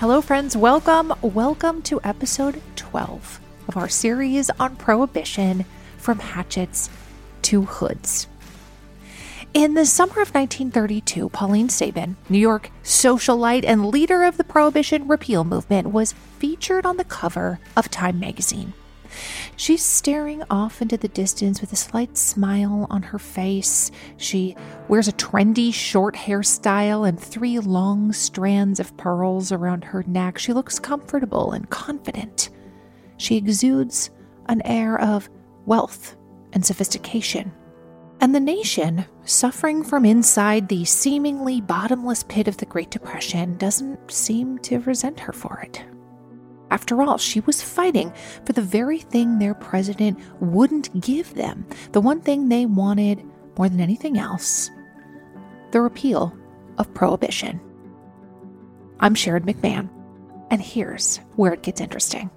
Hello, friends. Welcome. Welcome to episode 12 of our series on Prohibition from Hatchets to Hoods. In the summer of 1932, Pauline Sabin, New York socialite and leader of the Prohibition repeal movement, was featured on the cover of Time magazine. She's staring off into the distance with a slight smile on her face. She wears a trendy short hairstyle and three long strands of pearls around her neck. She looks comfortable and confident. She exudes an air of wealth and sophistication. And the nation, suffering from inside the seemingly bottomless pit of the Great Depression, doesn't seem to resent her for it. After all, she was fighting for the very thing their president wouldn't give them, the one thing they wanted more than anything else the repeal of prohibition. I'm Sharon McMahon, and here's where it gets interesting.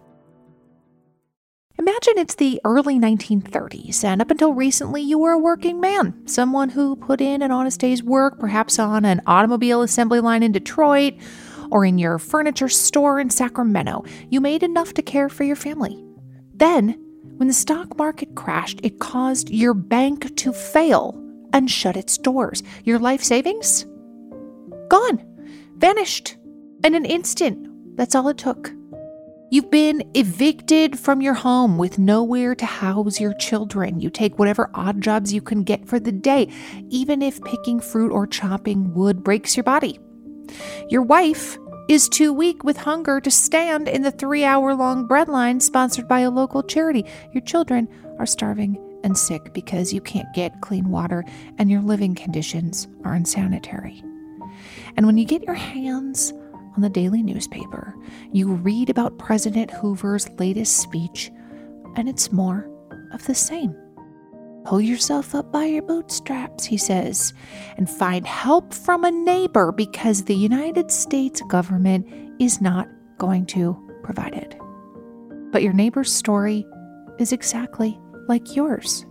Imagine it's the early 1930s, and up until recently, you were a working man, someone who put in an honest day's work, perhaps on an automobile assembly line in Detroit or in your furniture store in Sacramento. You made enough to care for your family. Then, when the stock market crashed, it caused your bank to fail and shut its doors. Your life savings? Gone, vanished in an instant. That's all it took. You've been evicted from your home with nowhere to house your children. You take whatever odd jobs you can get for the day, even if picking fruit or chopping wood breaks your body. Your wife is too weak with hunger to stand in the three hour long bread line sponsored by a local charity. Your children are starving and sick because you can't get clean water and your living conditions are unsanitary. And when you get your hands on the daily newspaper, you read about President Hoover's latest speech, and it's more of the same. Pull yourself up by your bootstraps, he says, and find help from a neighbor because the United States government is not going to provide it. But your neighbor's story is exactly like yours.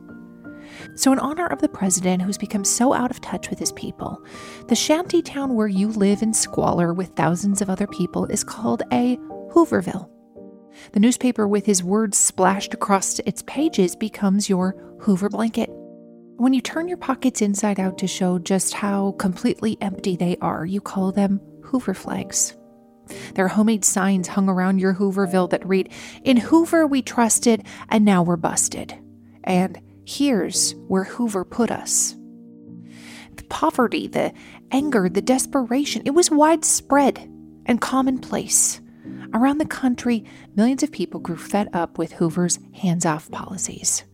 So, in honor of the president who's become so out of touch with his people, the shanty town where you live in squalor with thousands of other people is called a Hooverville. The newspaper, with his words splashed across its pages, becomes your Hoover blanket. When you turn your pockets inside out to show just how completely empty they are, you call them Hoover flags. There are homemade signs hung around your Hooverville that read, In Hoover we trusted, and now we're busted. And here's where Hoover put us. The poverty, the anger, the desperation, it was widespread and commonplace. Around the country, millions of people grew fed up with Hoover's hands off policies.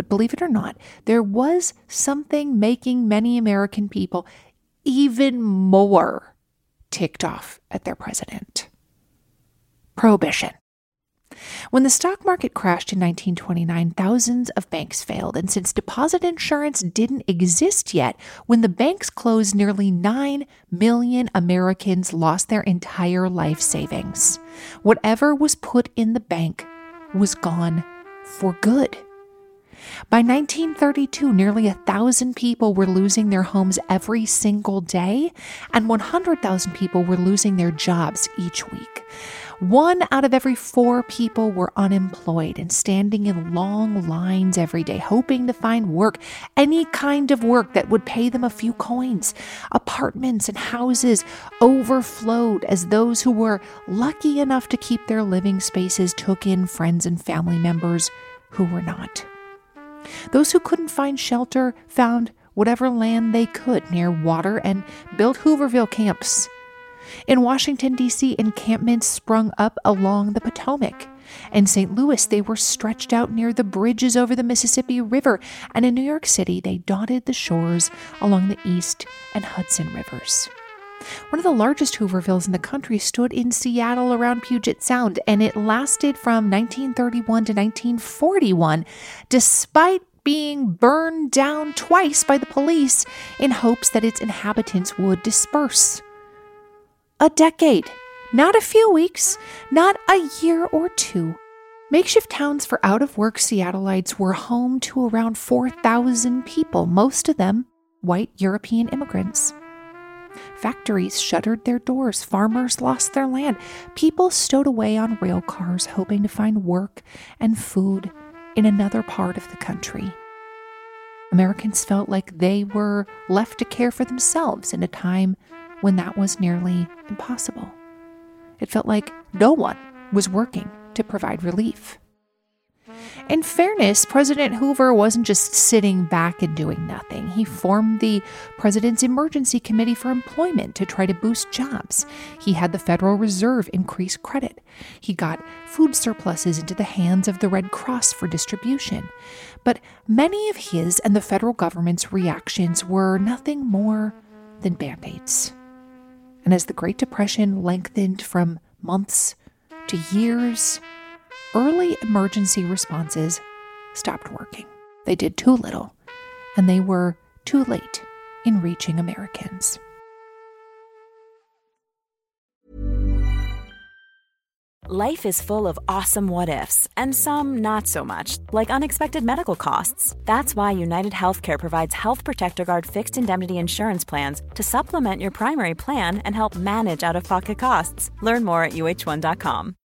But believe it or not, there was something making many American people even more ticked off at their president prohibition. When the stock market crashed in 1929, thousands of banks failed. And since deposit insurance didn't exist yet, when the banks closed, nearly 9 million Americans lost their entire life savings. Whatever was put in the bank was gone for good. By 1932, nearly a thousand people were losing their homes every single day, and 100,000 people were losing their jobs each week. One out of every four people were unemployed and standing in long lines every day, hoping to find work, any kind of work that would pay them a few coins. Apartments and houses overflowed as those who were lucky enough to keep their living spaces took in friends and family members who were not. Those who couldn't find shelter found whatever land they could near water and built Hooverville camps. In Washington, D.C., encampments sprung up along the Potomac. In St. Louis, they were stretched out near the bridges over the Mississippi River, and in New York City, they dotted the shores along the East and Hudson rivers. One of the largest Hoovervilles in the country stood in Seattle around Puget Sound, and it lasted from 1931 to 1941, despite being burned down twice by the police in hopes that its inhabitants would disperse a decade, not a few weeks, not a year or two. Makeshift towns for out of work Seattleites were home to around 4,000 people, most of them white European immigrants. Factories shuttered their doors, farmers lost their land, people stowed away on rail cars hoping to find work and food in another part of the country. Americans felt like they were left to care for themselves in a time when that was nearly impossible. It felt like no one was working to provide relief. In fairness, President Hoover wasn't just sitting back and doing nothing. He formed the President's Emergency Committee for Employment to try to boost jobs. He had the Federal Reserve increase credit. He got food surpluses into the hands of the Red Cross for distribution. But many of his and the federal government's reactions were nothing more than band aids. And as the Great Depression lengthened from months to years, early emergency responses stopped working. They did too little, and they were too late in reaching Americans. Life is full of awesome what ifs, and some not so much, like unexpected medical costs. That's why United Healthcare provides Health Protector Guard fixed indemnity insurance plans to supplement your primary plan and help manage out of pocket costs. Learn more at uh1.com.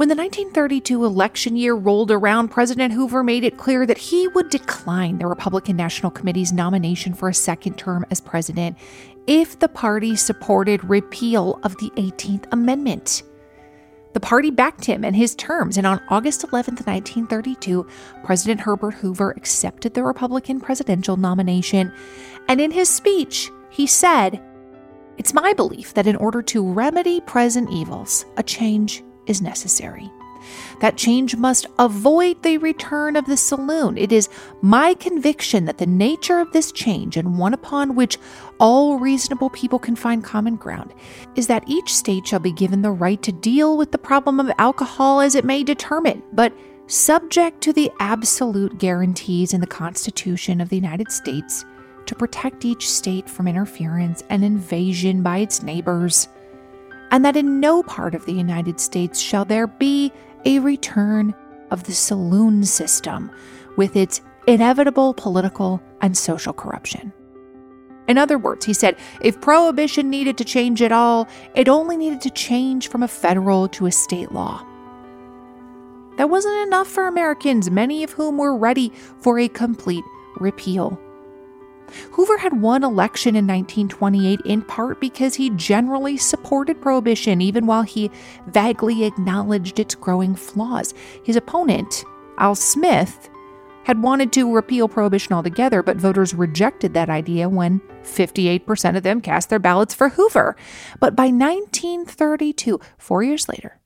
When the 1932 election year rolled around, President Hoover made it clear that he would decline the Republican National Committee's nomination for a second term as president if the party supported repeal of the 18th Amendment. The party backed him and his terms, and on August 11, 1932, President Herbert Hoover accepted the Republican presidential nomination. And in his speech, he said, It's my belief that in order to remedy present evils, a change is necessary. That change must avoid the return of the saloon. It is my conviction that the nature of this change, and one upon which all reasonable people can find common ground, is that each state shall be given the right to deal with the problem of alcohol as it may determine, but subject to the absolute guarantees in the Constitution of the United States to protect each state from interference and invasion by its neighbors and that in no part of the United States shall there be a return of the saloon system with its inevitable political and social corruption. In other words, he said if prohibition needed to change at all, it only needed to change from a federal to a state law. That wasn't enough for Americans, many of whom were ready for a complete repeal. Hoover had won election in 1928 in part because he generally supported prohibition, even while he vaguely acknowledged its growing flaws. His opponent, Al Smith, had wanted to repeal prohibition altogether, but voters rejected that idea when 58% of them cast their ballots for Hoover. But by 1932, four years later,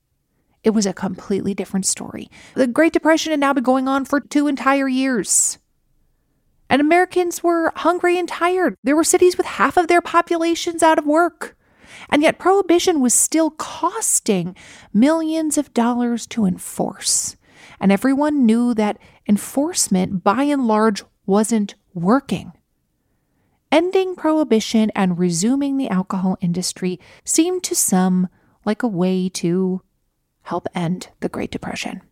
it was a completely different story. The Great Depression had now been going on for two entire years. And Americans were hungry and tired. There were cities with half of their populations out of work. And yet, prohibition was still costing millions of dollars to enforce. And everyone knew that enforcement, by and large, wasn't working. Ending prohibition and resuming the alcohol industry seemed to some like a way to help end the Great Depression.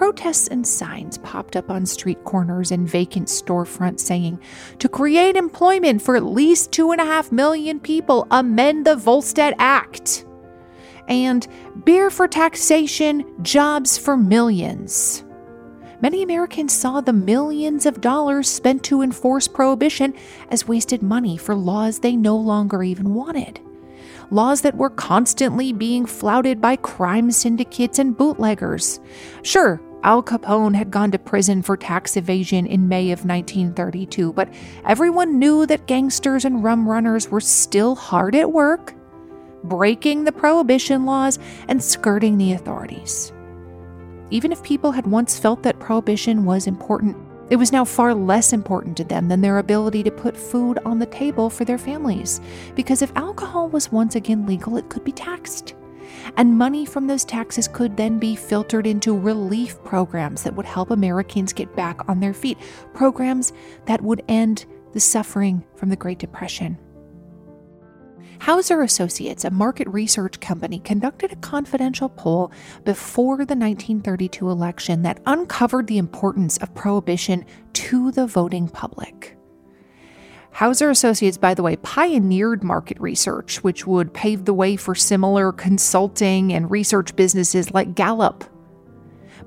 Protests and signs popped up on street corners and vacant storefronts saying, to create employment for at least two and a half million people, amend the Volstead Act. And beer for taxation, jobs for millions. Many Americans saw the millions of dollars spent to enforce prohibition as wasted money for laws they no longer even wanted laws that were constantly being flouted by crime syndicates and bootleggers. Sure, Al Capone had gone to prison for tax evasion in May of 1932, but everyone knew that gangsters and rum runners were still hard at work, breaking the prohibition laws and skirting the authorities. Even if people had once felt that prohibition was important, it was now far less important to them than their ability to put food on the table for their families, because if alcohol was once again legal, it could be taxed. And money from those taxes could then be filtered into relief programs that would help Americans get back on their feet, programs that would end the suffering from the Great Depression. Hauser Associates, a market research company, conducted a confidential poll before the 1932 election that uncovered the importance of prohibition to the voting public. Hauser Associates, by the way, pioneered market research, which would pave the way for similar consulting and research businesses like Gallup.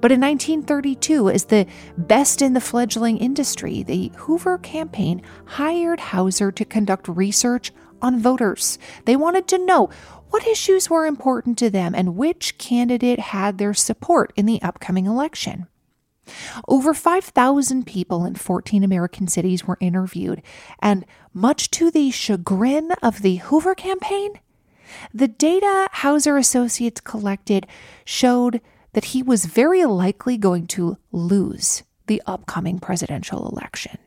But in 1932, as the best in the fledgling industry, the Hoover campaign hired Hauser to conduct research on voters. They wanted to know what issues were important to them and which candidate had their support in the upcoming election. Over 5,000 people in 14 American cities were interviewed, and much to the chagrin of the Hoover campaign, the data Hauser Associates collected showed that he was very likely going to lose the upcoming presidential election.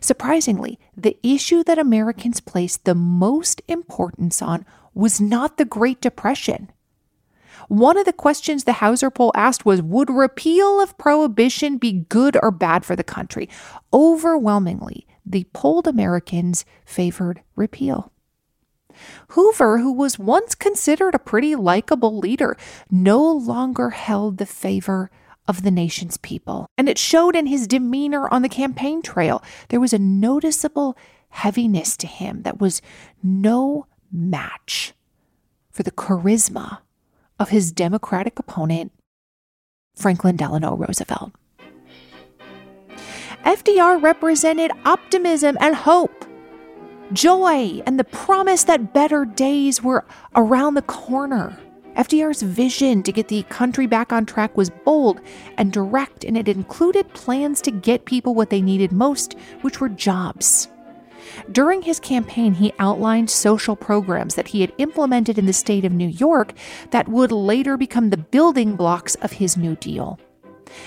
Surprisingly, the issue that Americans placed the most importance on was not the Great Depression. One of the questions the Hauser poll asked was Would repeal of prohibition be good or bad for the country? Overwhelmingly, the polled Americans favored repeal. Hoover, who was once considered a pretty likable leader, no longer held the favor of the nation's people. And it showed in his demeanor on the campaign trail. There was a noticeable heaviness to him that was no match for the charisma of his Democratic opponent, Franklin Delano Roosevelt. FDR represented optimism and hope, joy, and the promise that better days were around the corner. FDR's vision to get the country back on track was bold and direct, and it included plans to get people what they needed most, which were jobs. During his campaign, he outlined social programs that he had implemented in the state of New York that would later become the building blocks of his New Deal.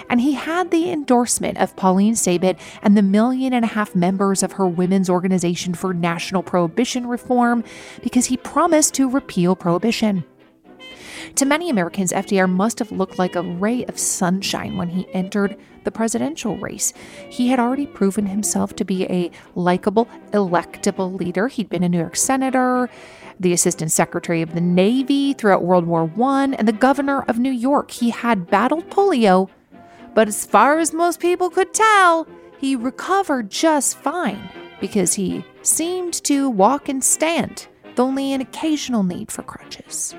And he had the endorsement of Pauline Sabin and the million and a half members of her women's organization for national prohibition reform because he promised to repeal prohibition. To many Americans, FDR must have looked like a ray of sunshine when he entered the presidential race. He had already proven himself to be a likable, electable leader. He'd been a New York senator, the assistant secretary of the Navy throughout World War I, and the governor of New York. He had battled polio, but as far as most people could tell, he recovered just fine because he seemed to walk and stand, with only an occasional need for crutches.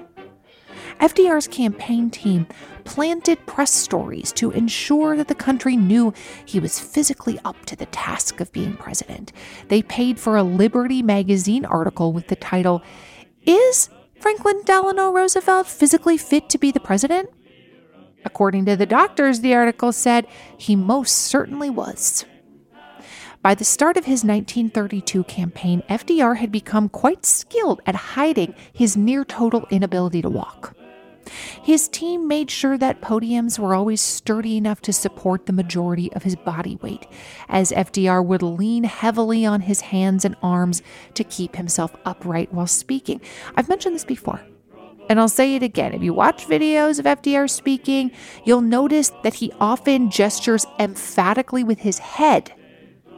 FDR's campaign team planted press stories to ensure that the country knew he was physically up to the task of being president. They paid for a Liberty magazine article with the title, Is Franklin Delano Roosevelt physically fit to be the president? According to the doctors, the article said he most certainly was. By the start of his 1932 campaign, FDR had become quite skilled at hiding his near total inability to walk. His team made sure that podiums were always sturdy enough to support the majority of his body weight, as FDR would lean heavily on his hands and arms to keep himself upright while speaking. I've mentioned this before. And I'll say it again. If you watch videos of FDR speaking, you'll notice that he often gestures emphatically with his head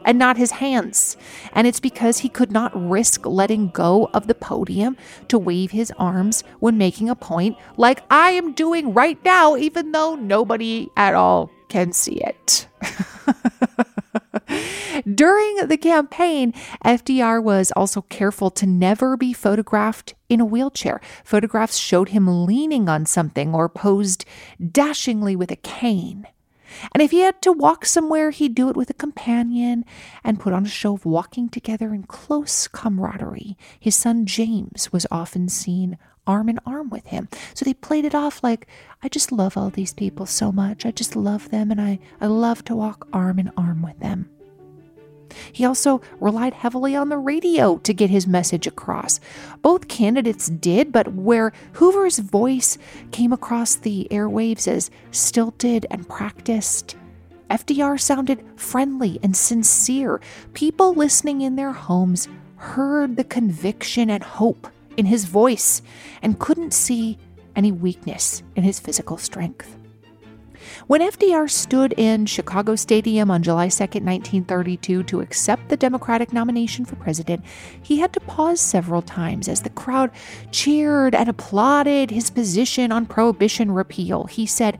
and not his hands. And it's because he could not risk letting go of the podium to wave his arms when making a point, like I am doing right now, even though nobody at all can see it. During the campaign, FDR was also careful to never be photographed in a wheelchair. Photographs showed him leaning on something or posed dashingly with a cane. And if he had to walk somewhere, he'd do it with a companion and put on a show of walking together in close camaraderie. His son James was often seen arm in arm with him. So they played it off like, I just love all these people so much. I just love them and I, I love to walk arm in arm with them. He also relied heavily on the radio to get his message across. Both candidates did, but where Hoover's voice came across the airwaves as stilted and practiced, FDR sounded friendly and sincere. People listening in their homes heard the conviction and hope in his voice and couldn't see any weakness in his physical strength. When FDR stood in Chicago Stadium on July 2, 1932, to accept the Democratic nomination for president, he had to pause several times as the crowd cheered and applauded his position on prohibition repeal. He said,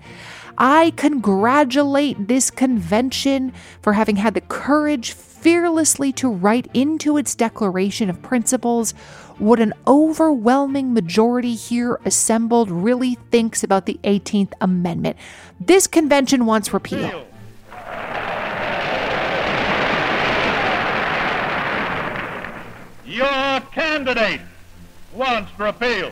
I congratulate this convention for having had the courage fearlessly to write into its declaration of principles what an overwhelming majority here assembled really thinks about the 18th Amendment. This convention wants repeal. Your candidate wants repeal.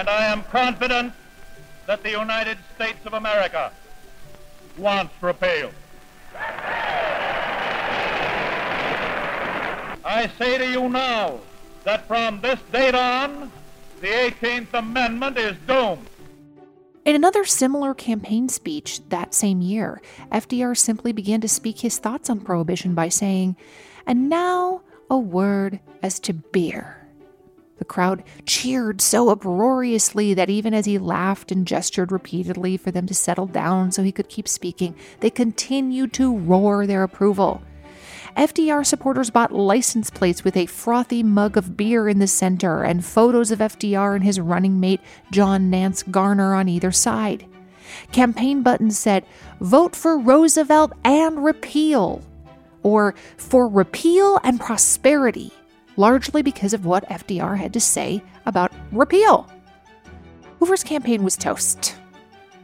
And I am confident that the United States of America wants repeal. I say to you now that from this date on, the 18th Amendment is doomed. In another similar campaign speech that same year, FDR simply began to speak his thoughts on prohibition by saying, And now a word as to beer. The crowd cheered so uproariously that even as he laughed and gestured repeatedly for them to settle down so he could keep speaking, they continued to roar their approval. FDR supporters bought license plates with a frothy mug of beer in the center and photos of FDR and his running mate, John Nance Garner, on either side. Campaign buttons said, Vote for Roosevelt and repeal, or for repeal and prosperity largely because of what FDR had to say about repeal. Hoover's campaign was toast.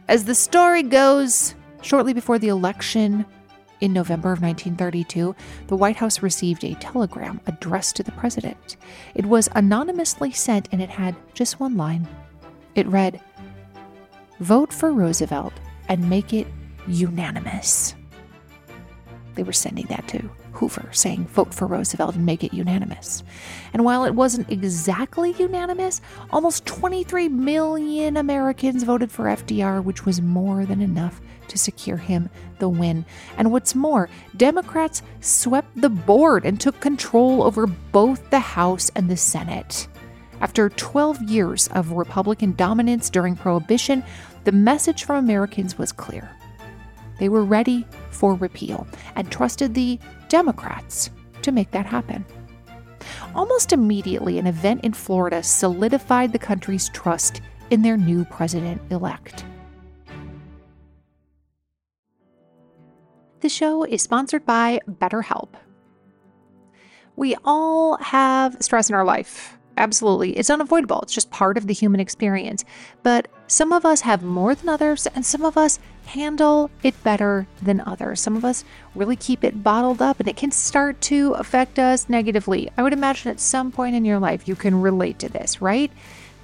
As the story goes, shortly before the election in November of 1932, the White House received a telegram addressed to the president. It was anonymously sent and it had just one line. It read, Vote for Roosevelt and make it unanimous. They were sending that to Hoover, saying, vote for Roosevelt and make it unanimous. And while it wasn't exactly unanimous, almost 23 million Americans voted for FDR, which was more than enough to secure him the win. And what's more, Democrats swept the board and took control over both the House and the Senate. After 12 years of Republican dominance during Prohibition, the message from Americans was clear. They were ready for repeal and trusted the Democrats to make that happen. Almost immediately, an event in Florida solidified the country's trust in their new president elect. The show is sponsored by BetterHelp. We all have stress in our life. Absolutely. It's unavoidable. It's just part of the human experience. But some of us have more than others, and some of us handle it better than others. Some of us really keep it bottled up, and it can start to affect us negatively. I would imagine at some point in your life you can relate to this, right?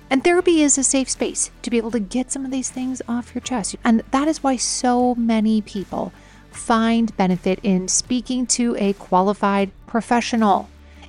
And therapy is a safe space to be able to get some of these things off your chest. And that is why so many people find benefit in speaking to a qualified professional.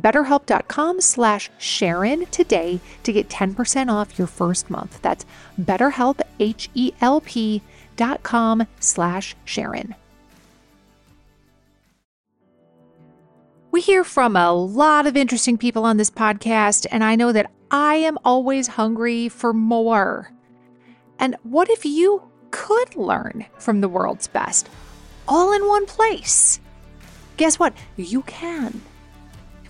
betterhelp.com slash Sharon today to get 10% off your first month. That's betterhelp, H-E-L-P dot com slash Sharon. We hear from a lot of interesting people on this podcast, and I know that I am always hungry for more. And what if you could learn from the world's best all in one place? Guess what? You can.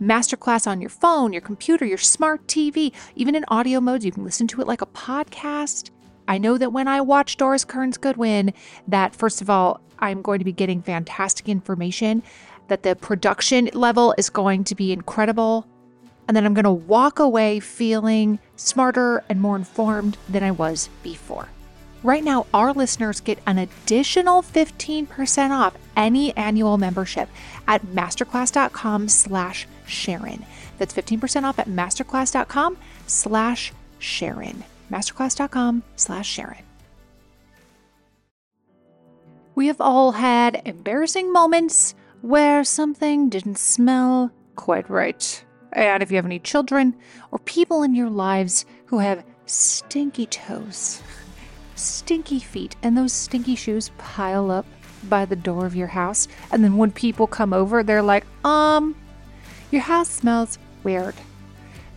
Masterclass on your phone, your computer, your smart TV, even in audio modes. You can listen to it like a podcast. I know that when I watch Doris Kearns Goodwin, that first of all, I'm going to be getting fantastic information, that the production level is going to be incredible, and then I'm going to walk away feeling smarter and more informed than I was before. Right now, our listeners get an additional 15% off any annual membership at masterclass.com slash Sharon. That's 15% off at masterclass.com slash Sharon. Masterclass.com slash Sharon. We have all had embarrassing moments where something didn't smell quite right. And if you have any children or people in your lives who have stinky toes, stinky feet, and those stinky shoes pile up by the door of your house, and then when people come over, they're like, um, your house smells weird.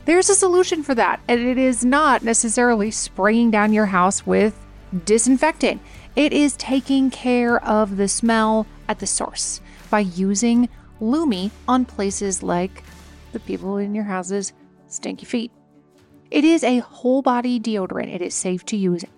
There's a solution for that, and it is not necessarily spraying down your house with disinfectant. It is taking care of the smell at the source by using Lume on places like the people in your house's stinky feet. It is a whole body deodorant. It is safe to use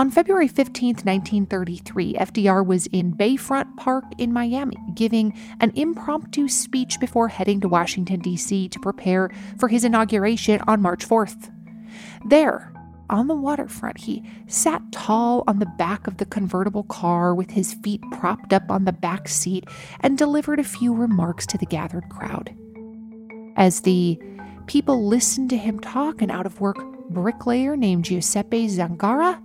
On February 15, 1933, FDR was in Bayfront Park in Miami, giving an impromptu speech before heading to Washington, D.C. to prepare for his inauguration on March 4th. There, on the waterfront, he sat tall on the back of the convertible car with his feet propped up on the back seat and delivered a few remarks to the gathered crowd. As the people listened to him talk, and out of work bricklayer named Giuseppe Zangara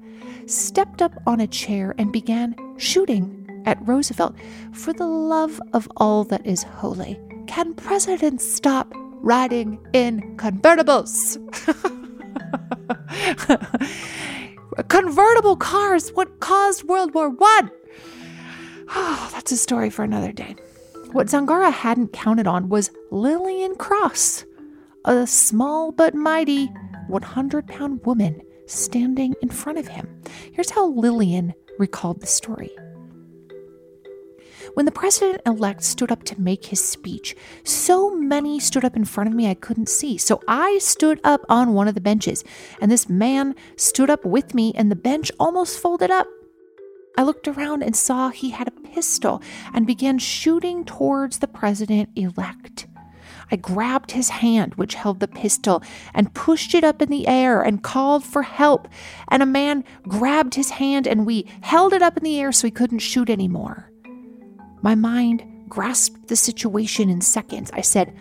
stepped up on a chair and began shooting at Roosevelt. For the love of all that is holy, can presidents stop riding in convertibles? Convertible cars, what caused World War One? Oh, that's a story for another day. What Zangara hadn't counted on was Lillian Cross, a small but mighty 100 pound woman standing in front of him. Here's how Lillian recalled the story. When the president elect stood up to make his speech, so many stood up in front of me I couldn't see. So I stood up on one of the benches, and this man stood up with me, and the bench almost folded up. I looked around and saw he had a pistol and began shooting towards the president elect. I grabbed his hand, which held the pistol, and pushed it up in the air and called for help. And a man grabbed his hand, and we held it up in the air so he couldn't shoot anymore. My mind grasped the situation in seconds. I said,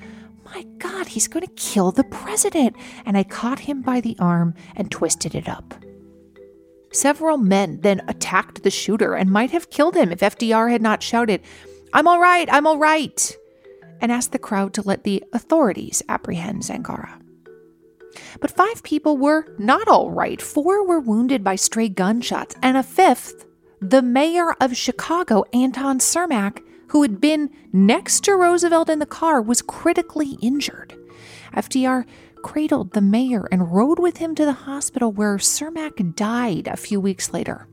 My God, he's going to kill the president. And I caught him by the arm and twisted it up. Several men then attacked the shooter and might have killed him if FDR had not shouted, I'm all right, I'm all right, and asked the crowd to let the authorities apprehend Zangara. But five people were not all right. Four were wounded by stray gunshots, and a fifth, the mayor of Chicago, Anton Cermak, who had been next to Roosevelt in the car, was critically injured. FDR cradled the mayor and rode with him to the hospital where Cermak died a few weeks later.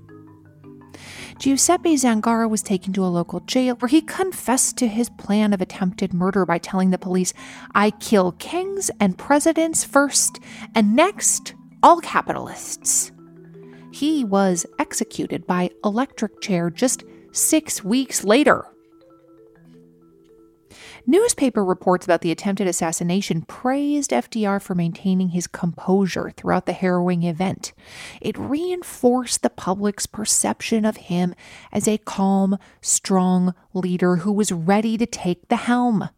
Giuseppe Zangara was taken to a local jail where he confessed to his plan of attempted murder by telling the police, I kill kings and presidents first, and next, all capitalists. He was executed by electric chair just six weeks later. Newspaper reports about the attempted assassination praised FDR for maintaining his composure throughout the harrowing event. It reinforced the public's perception of him as a calm, strong leader who was ready to take the helm.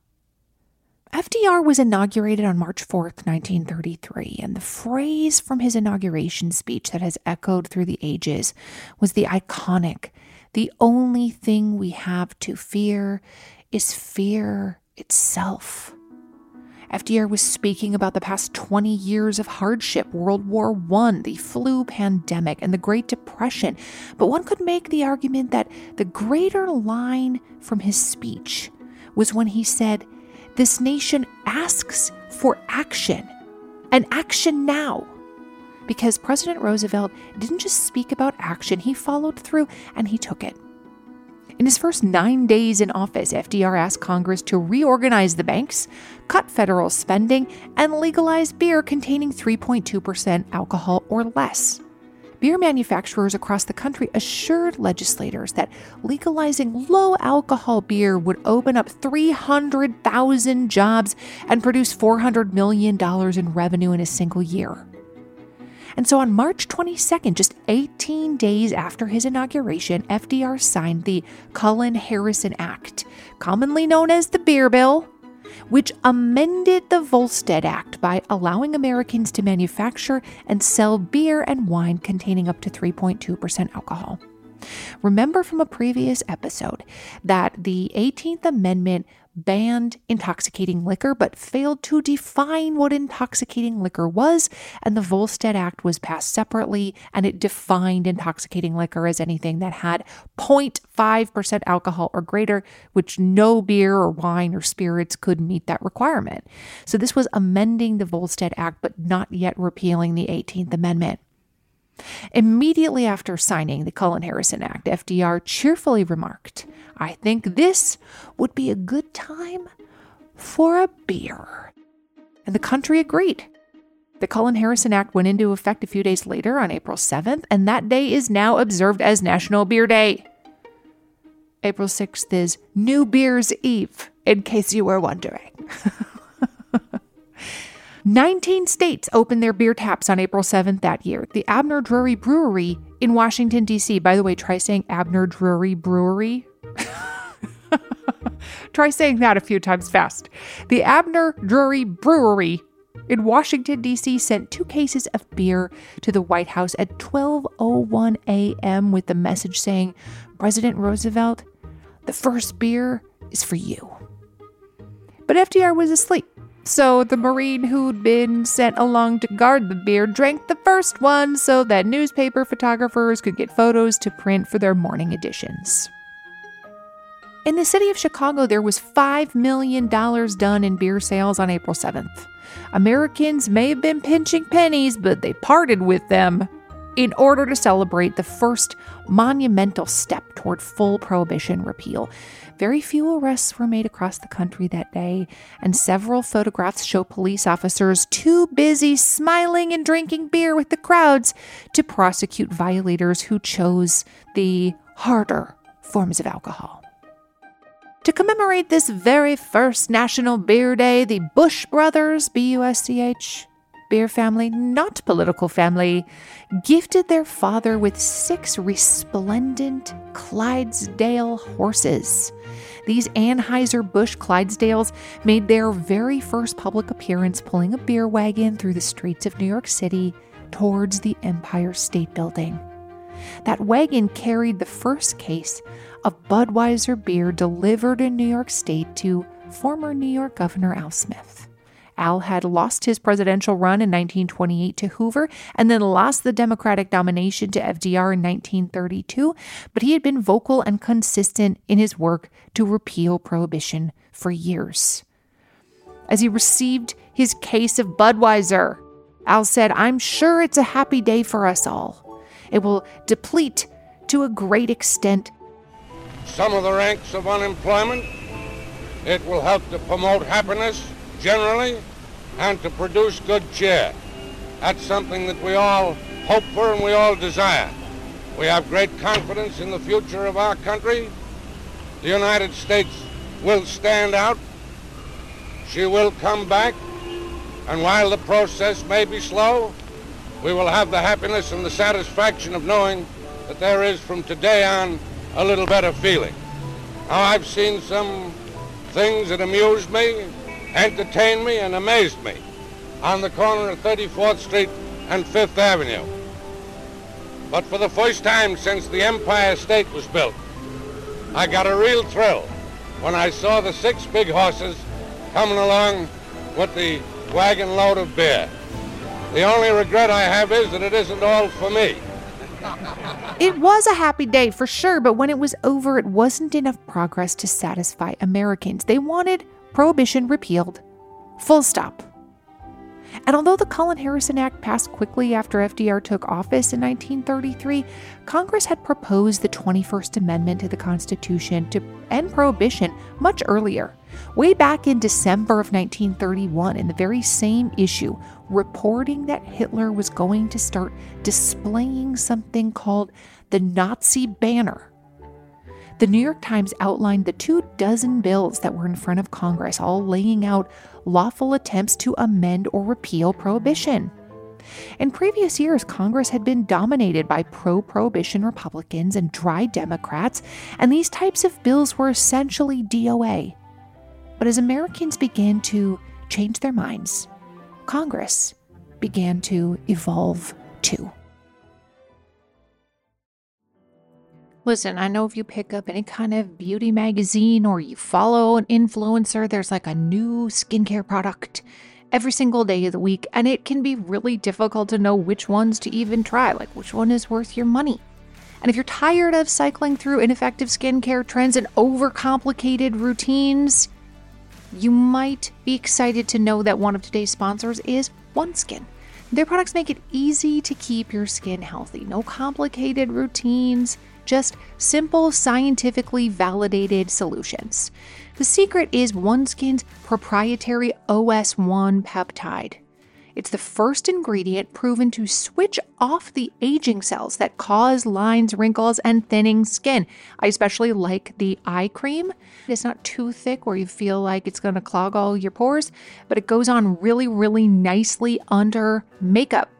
FDR was inaugurated on March 4th, 1933, and the phrase from his inauguration speech that has echoed through the ages was the iconic The only thing we have to fear is fear itself. FDR was speaking about the past 20 years of hardship, World War I, the flu pandemic, and the Great Depression. But one could make the argument that the greater line from his speech was when he said, This nation asks for action, and action now. Because President Roosevelt didn't just speak about action, he followed through and he took it. In his first nine days in office, FDR asked Congress to reorganize the banks, cut federal spending, and legalize beer containing 3.2% alcohol or less. Beer manufacturers across the country assured legislators that legalizing low alcohol beer would open up 300,000 jobs and produce $400 million in revenue in a single year. And so on March 22nd, just 18 days after his inauguration, FDR signed the Cullen Harrison Act, commonly known as the Beer Bill, which amended the Volstead Act by allowing Americans to manufacture and sell beer and wine containing up to 3.2% alcohol. Remember from a previous episode that the 18th Amendment banned intoxicating liquor but failed to define what intoxicating liquor was, and the Volstead Act was passed separately and it defined intoxicating liquor as anything that had 0.5% alcohol or greater, which no beer or wine or spirits could meet that requirement. So this was amending the Volstead Act but not yet repealing the 18th Amendment. Immediately after signing the Cullen Harrison Act, FDR cheerfully remarked, I think this would be a good time for a beer. And the country agreed. The Cullen Harrison Act went into effect a few days later on April 7th, and that day is now observed as National Beer Day. April 6th is New Beer's Eve, in case you were wondering. 19 states opened their beer taps on April 7th that year. The Abner Drury Brewery in Washington, D.C. By the way, try saying Abner Drury Brewery. try saying that a few times fast. The Abner Drury Brewery in Washington, D.C., sent two cases of beer to the White House at 12:01 a.m. with the message saying, "President Roosevelt, the first beer is for you." But FDR was asleep. So the Marine who'd been sent along to guard the beer drank the first one so that newspaper photographers could get photos to print for their morning editions. In the city of Chicago, there was $5 million done in beer sales on April 7th. Americans may have been pinching pennies, but they parted with them in order to celebrate the first monumental step toward full prohibition repeal. Very few arrests were made across the country that day, and several photographs show police officers too busy smiling and drinking beer with the crowds to prosecute violators who chose the harder forms of alcohol. To commemorate this very first National Beer Day, the Busch Brothers, B U S C H, Beer family, not political family, gifted their father with six resplendent Clydesdale horses. These Anheuser-Busch Clydesdales made their very first public appearance pulling a beer wagon through the streets of New York City towards the Empire State Building. That wagon carried the first case of Budweiser beer delivered in New York State to former New York Governor Al Smith. Al had lost his presidential run in 1928 to Hoover and then lost the Democratic nomination to FDR in 1932, but he had been vocal and consistent in his work to repeal prohibition for years. As he received his case of Budweiser, Al said, I'm sure it's a happy day for us all. It will deplete to a great extent some of the ranks of unemployment. It will help to promote happiness generally and to produce good cheer. That's something that we all hope for and we all desire. We have great confidence in the future of our country. The United States will stand out. She will come back. And while the process may be slow, we will have the happiness and the satisfaction of knowing that there is from today on a little better feeling. Now, I've seen some things that amused me, entertained me, and amazed me on the corner of 34th Street and Fifth Avenue. But for the first time since the Empire State was built, I got a real thrill when I saw the six big horses coming along with the wagon load of beer. The only regret I have is that it isn't all for me. It was a happy day for sure, but when it was over, it wasn't enough progress to satisfy Americans. They wanted prohibition repealed. Full stop. And although the Cullen Harrison Act passed quickly after FDR took office in 1933, Congress had proposed the 21st Amendment to the Constitution to end prohibition much earlier. Way back in December of 1931, in the very same issue, reporting that Hitler was going to start displaying something called the Nazi banner. The New York Times outlined the two dozen bills that were in front of Congress, all laying out lawful attempts to amend or repeal prohibition. In previous years, Congress had been dominated by pro prohibition Republicans and dry Democrats, and these types of bills were essentially DOA. But as Americans began to change their minds, Congress began to evolve too. Listen, I know if you pick up any kind of beauty magazine or you follow an influencer, there's like a new skincare product every single day of the week, and it can be really difficult to know which ones to even try, like which one is worth your money. And if you're tired of cycling through ineffective skincare trends and overcomplicated routines, you might be excited to know that one of today's sponsors is OneSkin. Their products make it easy to keep your skin healthy. No complicated routines, just simple, scientifically validated solutions. The secret is OneSkin's proprietary OS1 peptide. It's the first ingredient proven to switch off the aging cells that cause lines, wrinkles, and thinning skin. I especially like the eye cream. It's not too thick where you feel like it's going to clog all your pores, but it goes on really, really nicely under makeup.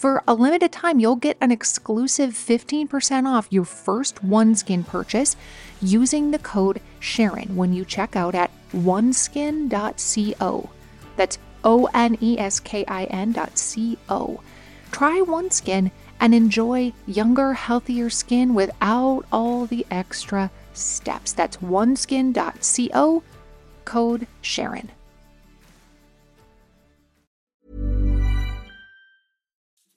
For a limited time, you'll get an exclusive 15% off your first OneSkin purchase using the code Sharon when you check out at oneskin.co. That's O N E S K I N dot C O. Try OneSkin and enjoy younger, healthier skin without all the extra steps. That's oneskin.co, code Sharon.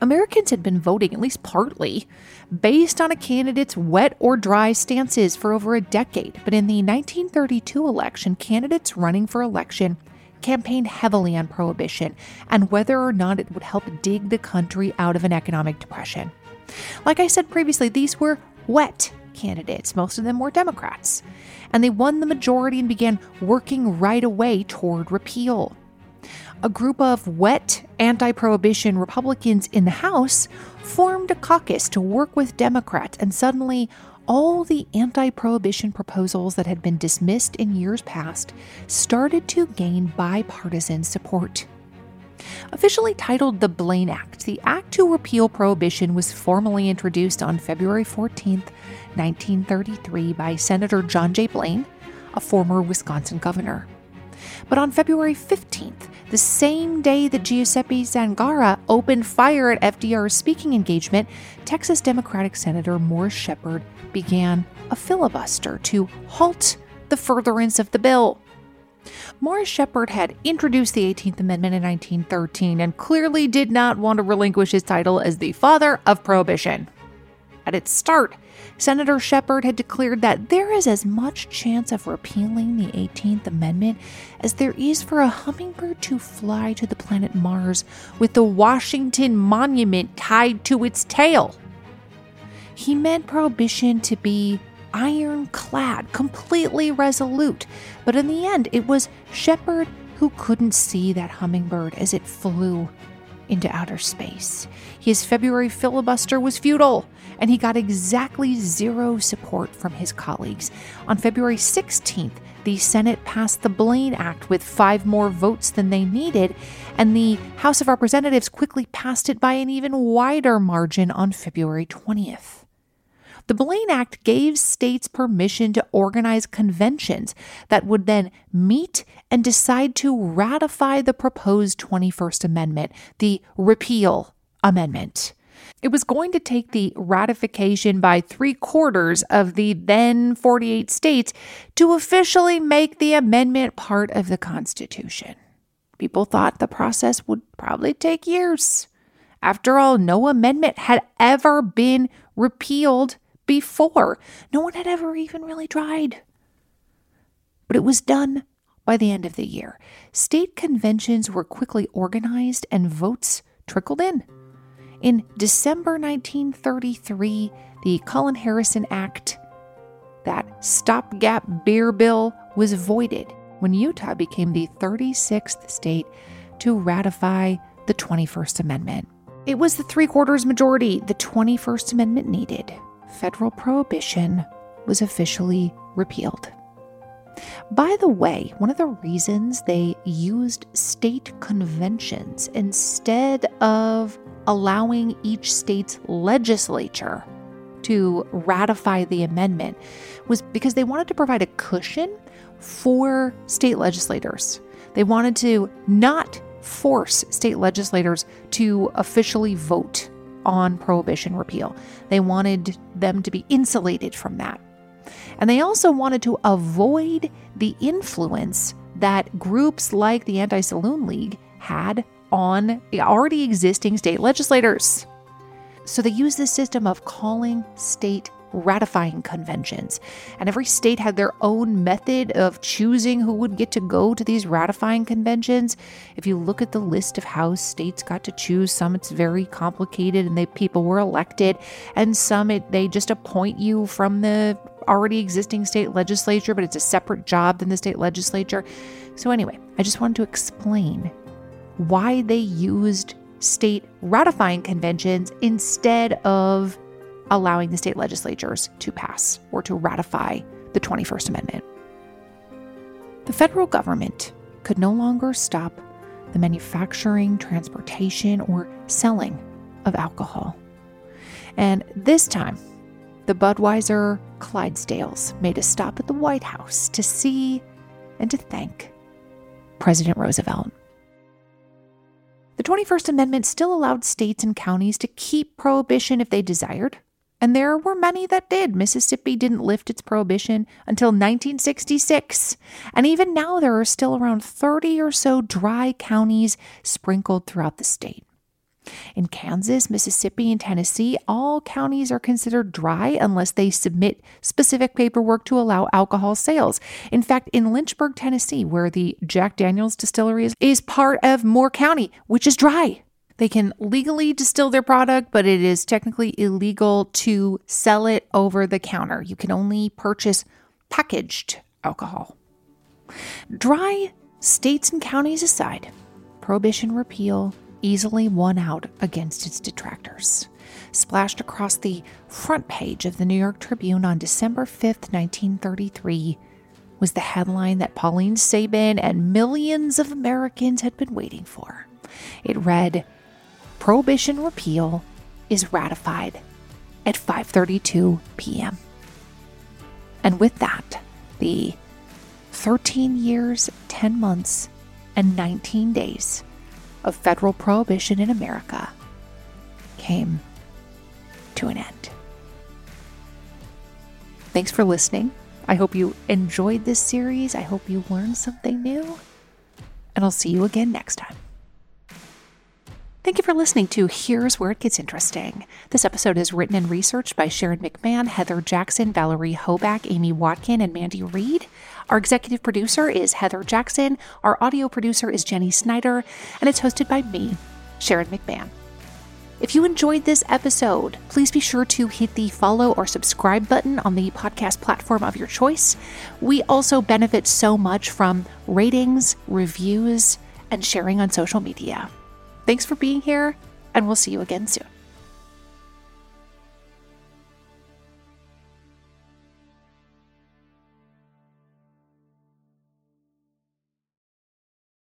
Americans had been voting, at least partly, based on a candidate's wet or dry stances for over a decade. But in the 1932 election, candidates running for election campaigned heavily on prohibition and whether or not it would help dig the country out of an economic depression. Like I said previously, these were wet candidates. Most of them were Democrats. And they won the majority and began working right away toward repeal a group of wet anti prohibition Republicans in the House formed a caucus to work with Democrats, and suddenly all the anti prohibition proposals that had been dismissed in years past started to gain bipartisan support. Officially titled the Blaine Act, the act to repeal prohibition was formally introduced on February 14, 1933, by Senator John J. Blaine, a former Wisconsin governor. But on February 15th, the same day that Giuseppe Zangara opened fire at FDR's speaking engagement, Texas Democratic Senator Morris Sheppard began a filibuster to halt the furtherance of the bill. Morris Sheppard had introduced the 18th Amendment in 1913 and clearly did not want to relinquish his title as the father of prohibition. At its start, Senator Sheppard had declared that there is as much chance of repealing the 18th Amendment as there is for a hummingbird to fly to the planet Mars with the Washington Monument tied to its tail. He meant prohibition to be ironclad, completely resolute, but in the end, it was Sheppard who couldn't see that hummingbird as it flew into outer space. His February filibuster was futile, and he got exactly zero support from his colleagues. On February 16th, the Senate passed the Blaine Act with five more votes than they needed, and the House of Representatives quickly passed it by an even wider margin on February 20th. The Blaine Act gave states permission to organize conventions that would then meet and decide to ratify the proposed 21st Amendment, the Repeal Amendment. It was going to take the ratification by three quarters of the then 48 states to officially make the amendment part of the Constitution. People thought the process would probably take years. After all, no amendment had ever been repealed before. No one had ever even really tried. But it was done by the end of the year. State conventions were quickly organized and votes trickled in. In December 1933, the Cullen Harrison Act, that stopgap beer bill, was voided when Utah became the 36th state to ratify the 21st Amendment. It was the three quarters majority the 21st Amendment needed federal prohibition was officially repealed. By the way, one of the reasons they used state conventions instead of allowing each state's legislature to ratify the amendment was because they wanted to provide a cushion for state legislators. They wanted to not force state legislators to officially vote on prohibition repeal. They wanted them to be insulated from that. And they also wanted to avoid the influence that groups like the Anti Saloon League had on the already existing state legislators. So they used the system of calling state ratifying conventions. And every state had their own method of choosing who would get to go to these ratifying conventions. If you look at the list of how states got to choose, some it's very complicated and they people were elected, and some it, they just appoint you from the already existing state legislature, but it's a separate job than the state legislature. So, anyway, I just wanted to explain why they used state ratifying conventions instead of allowing the state legislatures to pass or to ratify the 21st Amendment. The federal government could no longer stop the manufacturing, transportation, or selling of alcohol. And this time, the Budweiser Clydesdales made a stop at the White House to see and to thank President Roosevelt. The 21st Amendment still allowed states and counties to keep prohibition if they desired, and there were many that did. Mississippi didn't lift its prohibition until 1966. And even now, there are still around 30 or so dry counties sprinkled throughout the state. In Kansas, Mississippi, and Tennessee, all counties are considered dry unless they submit specific paperwork to allow alcohol sales. In fact, in Lynchburg, Tennessee, where the Jack Daniels distillery is, is part of Moore County, which is dry. They can legally distill their product, but it is technically illegal to sell it over the counter. You can only purchase packaged alcohol. Dry states and counties aside, prohibition repeal easily won out against its detractors. Splashed across the front page of the New York Tribune on December 5th, 1933, was the headline that Pauline Sabin and millions of Americans had been waiting for. It read, Prohibition repeal is ratified at 5:32 p.m. And with that, the 13 years, 10 months, and 19 days of federal prohibition in America came to an end. Thanks for listening. I hope you enjoyed this series. I hope you learned something new. And I'll see you again next time. Thank you for listening to Here's Where It Gets Interesting. This episode is written and researched by Sharon McMahon, Heather Jackson, Valerie Hoback, Amy Watkin, and Mandy Reid. Our executive producer is Heather Jackson. Our audio producer is Jenny Snyder, and it's hosted by me, Sharon McMahon. If you enjoyed this episode, please be sure to hit the follow or subscribe button on the podcast platform of your choice. We also benefit so much from ratings, reviews, and sharing on social media. Thanks for being here, and we'll see you again soon.